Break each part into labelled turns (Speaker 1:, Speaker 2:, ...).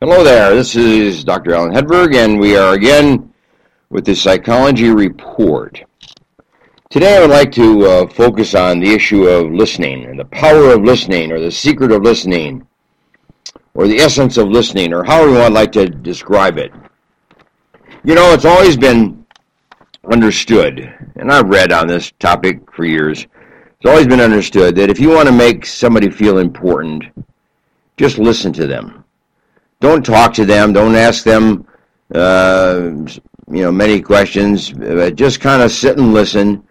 Speaker 1: Hello there, this is Dr. Alan Hedberg, and we are again with the Psychology Report. Today I would like to uh, focus on the issue of listening, and the power of listening, or the secret of listening, or the essence of listening, or however you want like to describe it. You know, it's always been understood, and I've read on this topic for years, it's always been understood that if you want to make somebody feel important, just listen to them don't talk to them. Don't ask them, uh, you know, many questions. Just kind of sit and listen.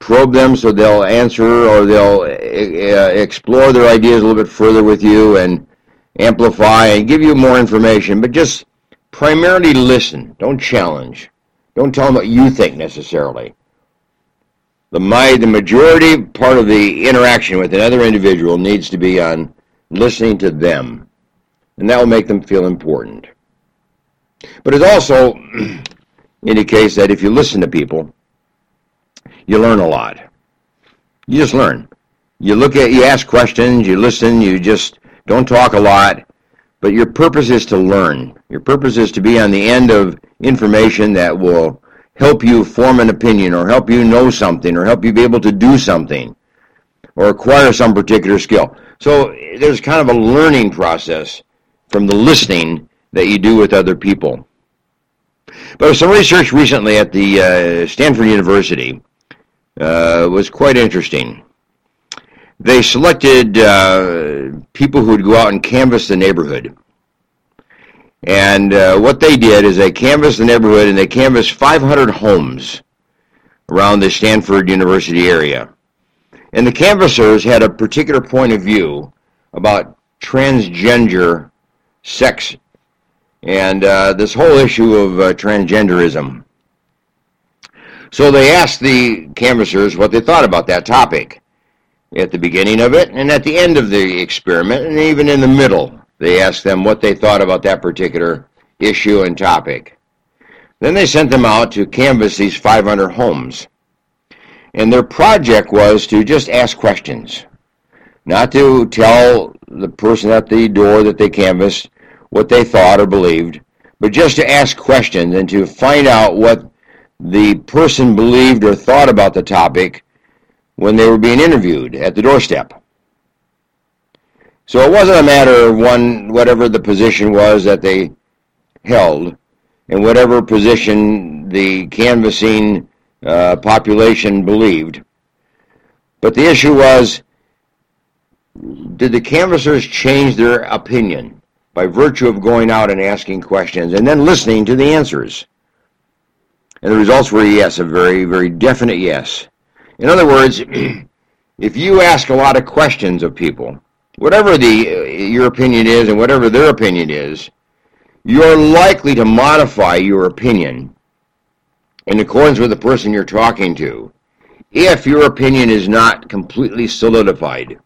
Speaker 1: Probe them so they'll answer or they'll uh, explore their ideas a little bit further with you and amplify and give you more information. But just primarily listen. Don't challenge. Don't tell them what you think necessarily. The my the majority part of the interaction with another individual needs to be on listening to them and that will make them feel important. But it also indicates that if you listen to people, you learn a lot. You just learn. You look at, you ask questions, you listen, you just don't talk a lot, but your purpose is to learn. Your purpose is to be on the end of information that will help you form an opinion or help you know something or help you be able to do something or acquire some particular skill. So there's kind of a learning process from the listening that you do with other people. But some research recently at the uh, Stanford University uh, was quite interesting. They selected uh, people who would go out and canvass the neighborhood. And uh, what they did is they canvassed the neighborhood and they canvassed 500 homes around the Stanford University area. And the canvassers had a particular point of view about transgender sex and uh, this whole issue of uh, transgenderism. So they asked the canvassers what they thought about that topic at the beginning of it and at the end of the experiment and even in the middle. They asked them what they thought about that particular issue and topic. Then they sent them out to canvass these 500 homes. And their project was to just ask questions, not to tell the person at the door that they canvassed what they thought or believed, but just to ask questions and to find out what the person believed or thought about the topic when they were being interviewed at the doorstep. So it wasn't a matter of one, whatever the position was that they held, and whatever position the canvassing uh, population believed. But the issue was, did the canvassers change their opinion? by virtue of going out and asking questions and then listening to the answers. And the results were yes, a very, very definite yes. In other words, if you ask a lot of questions of people, whatever the uh, your opinion is and whatever their opinion is, you're likely to modify your opinion in accordance with the person you're talking to if your opinion is not completely solidified.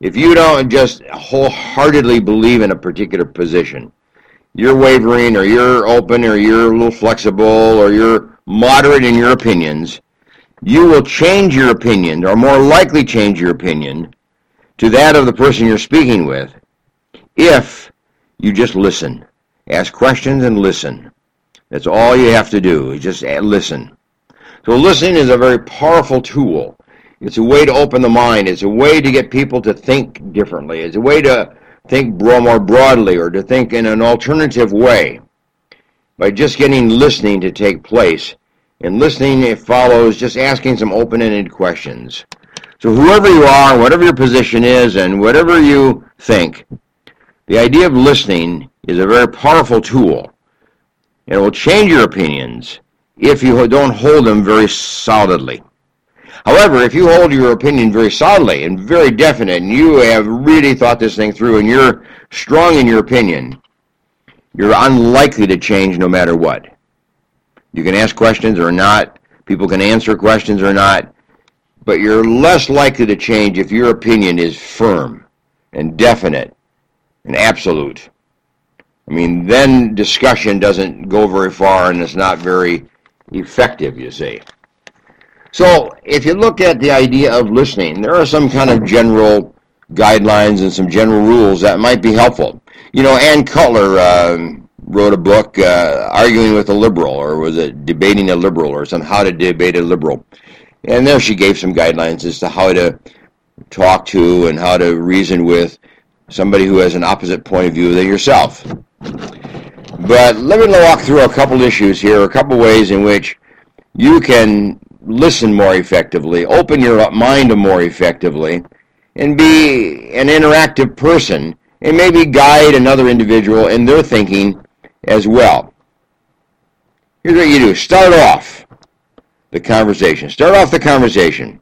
Speaker 1: If you don't just wholeheartedly believe in a particular position, you're wavering or you're open or you're a little flexible or you're moderate in your opinions, you will change your opinion or more likely change your opinion to that of the person you're speaking with if you just listen. Ask questions and listen. That's all you have to do, is just listen. So listening is a very powerful tool it's a way to open the mind. It's a way to get people to think differently. It's a way to think more broadly or to think in an alternative way by just getting listening to take place. And listening it follows just asking some open-ended questions. So whoever you are, whatever your position is, and whatever you think, the idea of listening is a very powerful tool. And it will change your opinions if you don't hold them very solidly. However, if you hold your opinion very solidly and very definite, and you have really thought this thing through, and you're strong in your opinion, you're unlikely to change no matter what. You can ask questions or not. People can answer questions or not. But you're less likely to change if your opinion is firm and definite and absolute. I mean, then discussion doesn't go very far and it's not very effective, you see. So if you look at the idea of listening, there are some kind of general guidelines and some general rules that might be helpful. You know, Ann Coulter uh, wrote a book uh, arguing with a liberal, or was it debating a liberal, or some how to debate a liberal. And there she gave some guidelines as to how to talk to and how to reason with somebody who has an opposite point of view than yourself. But let me walk through a couple issues here, a couple ways in which you can listen more effectively, open your mind more effectively, and be an interactive person, and maybe guide another individual in their thinking as well. Here's what you do. Start off the conversation. Start off the conversation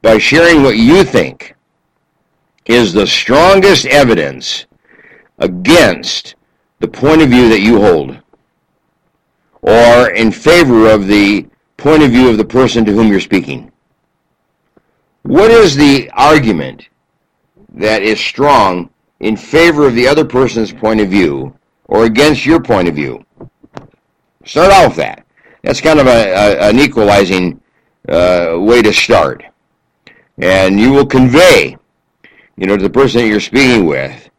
Speaker 1: by sharing what you think is the strongest evidence against the point of view that you hold or in favor of the point of view of the person to whom you're speaking. What is the argument that is strong in favor of the other person's point of view or against your point of view? Start off that. That's kind of a, a, an equalizing uh, way to start. And you will convey, you know, to the person that you're speaking with,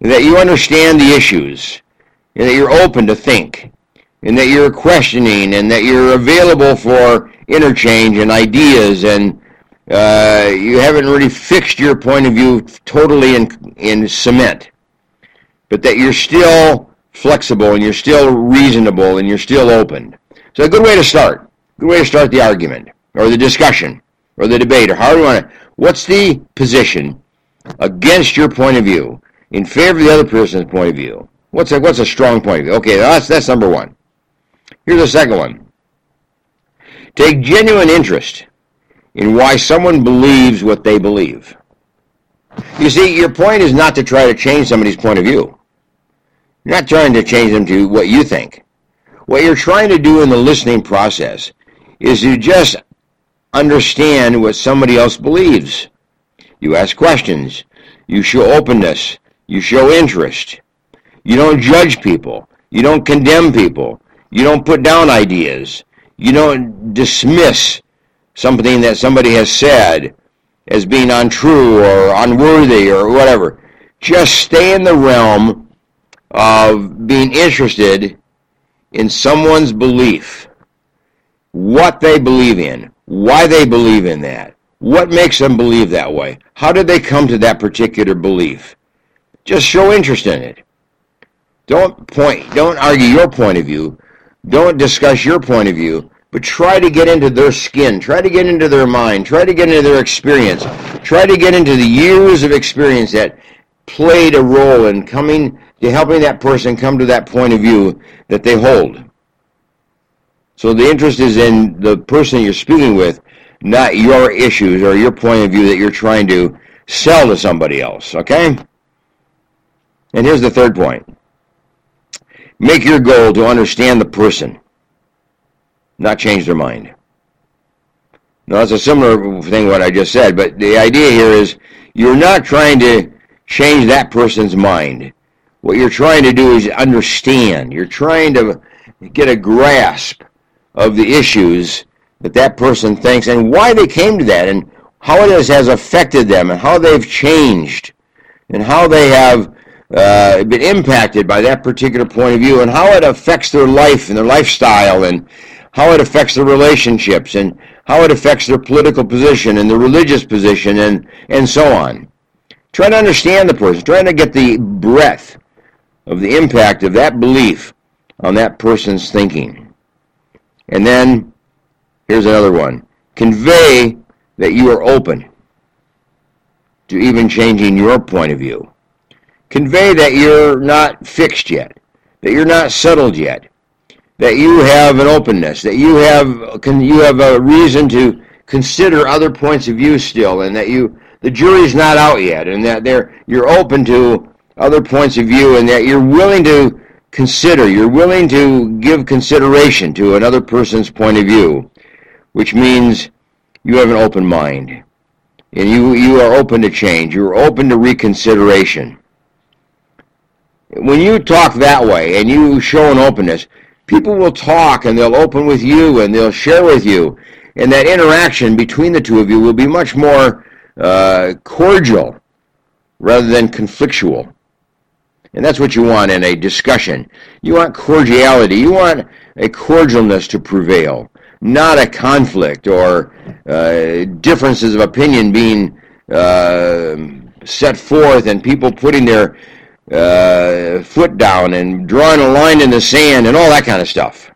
Speaker 1: that you understand the issues, and that you're open to think, and that you're questioning, and that you're available for interchange and ideas, and uh, you haven't really fixed your point of view totally in, in cement, but that you're still flexible and you're still reasonable and you're still open. So a good way to start, good way to start the argument or the discussion or the debate or however you want to. What's the position against your point of view in favor of the other person's point of view? What's a, what's a strong point of view? Okay, that's, that's number one. Here's the second one. Take genuine interest in why someone believes what they believe. You see, your point is not to try to change somebody's point of view. You're not trying to change them to what you think. What you're trying to do in the listening process is to just understand what somebody else believes. You ask questions. You show openness. You show interest. You don't judge people. You don't condemn people. You don't put down ideas. You don't dismiss something that somebody has said as being untrue or unworthy or whatever. Just stay in the realm of being interested in someone's belief, what they believe in, why they believe in that, what makes them believe that way, how did they come to that particular belief. Just show interest in it. Don't point, don't argue your point of view. Don't discuss your point of view, but try to get into their skin. Try to get into their mind. Try to get into their experience. Try to get into the years of experience that played a role in coming to helping that person come to that point of view that they hold. So the interest is in the person you're speaking with, not your issues or your point of view that you're trying to sell to somebody else, okay? And here's the third point. Make your goal to understand the person, not change their mind. Now, that's a similar thing what I just said, but the idea here is you're not trying to change that person's mind. What you're trying to do is understand. You're trying to get a grasp of the issues that that person thinks and why they came to that and how it has, has affected them and how they've changed and how they have uh, been impacted by that particular point of view and how it affects their life and their lifestyle and how it affects their relationships and how it affects their political position and their religious position and, and so on. Try to understand the person, trying to get the breadth of the impact of that belief on that person's thinking. And then, here's another one. Convey that you are open to even changing your point of view. Convey that you're not fixed yet, that you're not settled yet, that you have an openness, that you have can you have a reason to consider other points of view still, and that you the jury's not out yet, and that there you're open to other points of view, and that you're willing to consider, you're willing to give consideration to another person's point of view, which means you have an open mind, and you you are open to change, you're open to reconsideration when you talk that way and you show an openness, people will talk and they'll open with you and they'll share with you. And that interaction between the two of you will be much more uh, cordial rather than conflictual. And that's what you want in a discussion. You want cordiality. You want a cordialness to prevail, not a conflict or uh, differences of opinion being uh, set forth and people putting their uh, foot down and drawing a line in the sand and all that kind of stuff.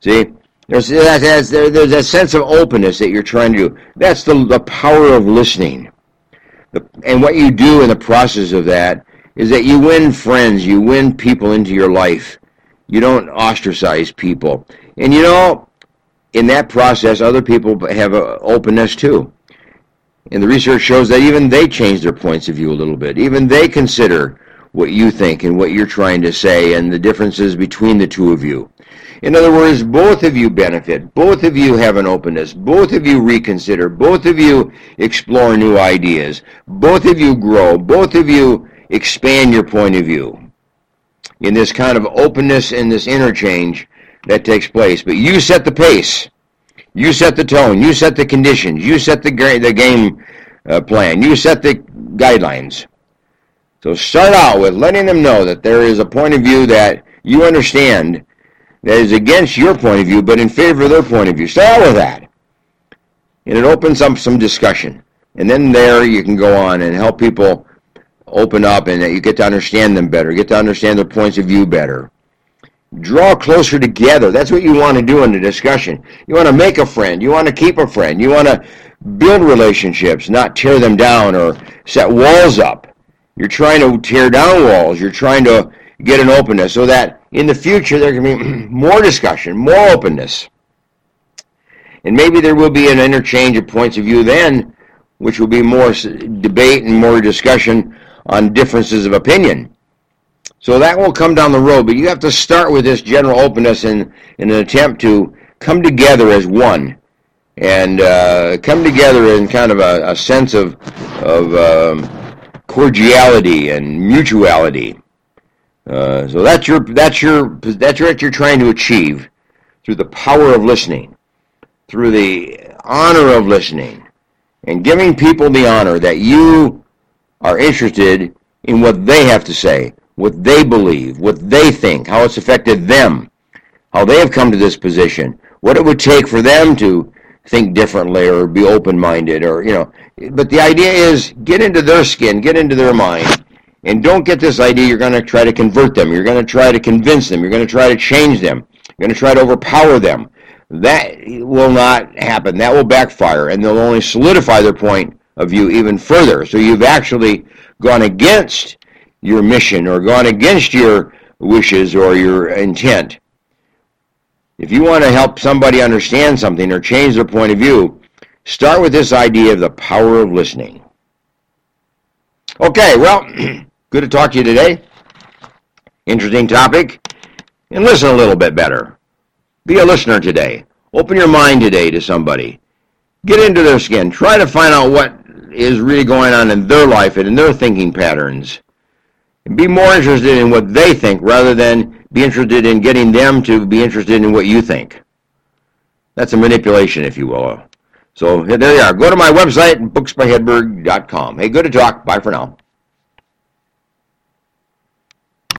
Speaker 1: See, there's, there's, there's a sense of openness that you're trying to do. That's the, the power of listening. The, and what you do in the process of that is that you win friends, you win people into your life. You don't ostracize people. And you know, in that process, other people have an openness too. And the research shows that even they change their points of view a little bit. Even they consider what you think and what you're trying to say and the differences between the two of you. In other words, both of you benefit. Both of you have an openness. Both of you reconsider. Both of you explore new ideas. Both of you grow. Both of you expand your point of view in this kind of openness and this interchange that takes place. But you set the pace. You set the tone. You set the conditions. You set the, the game uh, plan. You set the guidelines. So start out with letting them know that there is a point of view that you understand that is against your point of view, but in favor of their point of view. Start out with that. And it opens up some discussion. And then there you can go on and help people open up and you get to understand them better, get to understand their points of view better. Draw closer together. That's what you want to do in the discussion. You want to make a friend. You want to keep a friend. You want to build relationships, not tear them down or set walls up. You're trying to tear down walls. You're trying to get an openness so that in the future there can be more discussion, more openness. And maybe there will be an interchange of points of view then, which will be more debate and more discussion on differences of opinion. So that will come down the road, but you have to start with this general openness in, in an attempt to come together as one and uh, come together in kind of a, a sense of, of um, cordiality and mutuality. Uh, so that's your that's your that's what you're trying to achieve through the power of listening, through the honor of listening, and giving people the honor that you are interested in what they have to say, what they believe, what they think, how it's affected them, how they have come to this position, what it would take for them to think differently or be open-minded or, you know. But the idea is get into their skin, get into their mind, and don't get this idea you're going to try to convert them. You're going to try to convince them. You're going to try to change them. You're going to try to overpower them. That will not happen. That will backfire, and they'll only solidify their point of view even further. So you've actually gone against your mission or gone against your wishes or your intent. If you want to help somebody understand something or change their point of view, start with this idea of the power of listening. Okay, well, good to talk to you today. Interesting topic. And listen a little bit better. Be a listener today. Open your mind today to somebody. Get into their skin. Try to find out what is really going on in their life and in their thinking patterns. And be more interested in what they think rather than be interested in getting them to be interested in what you think. That's a manipulation, if you will. So there you are. Go to my website, booksbyhedberg.com. Hey, good to talk. Bye for now.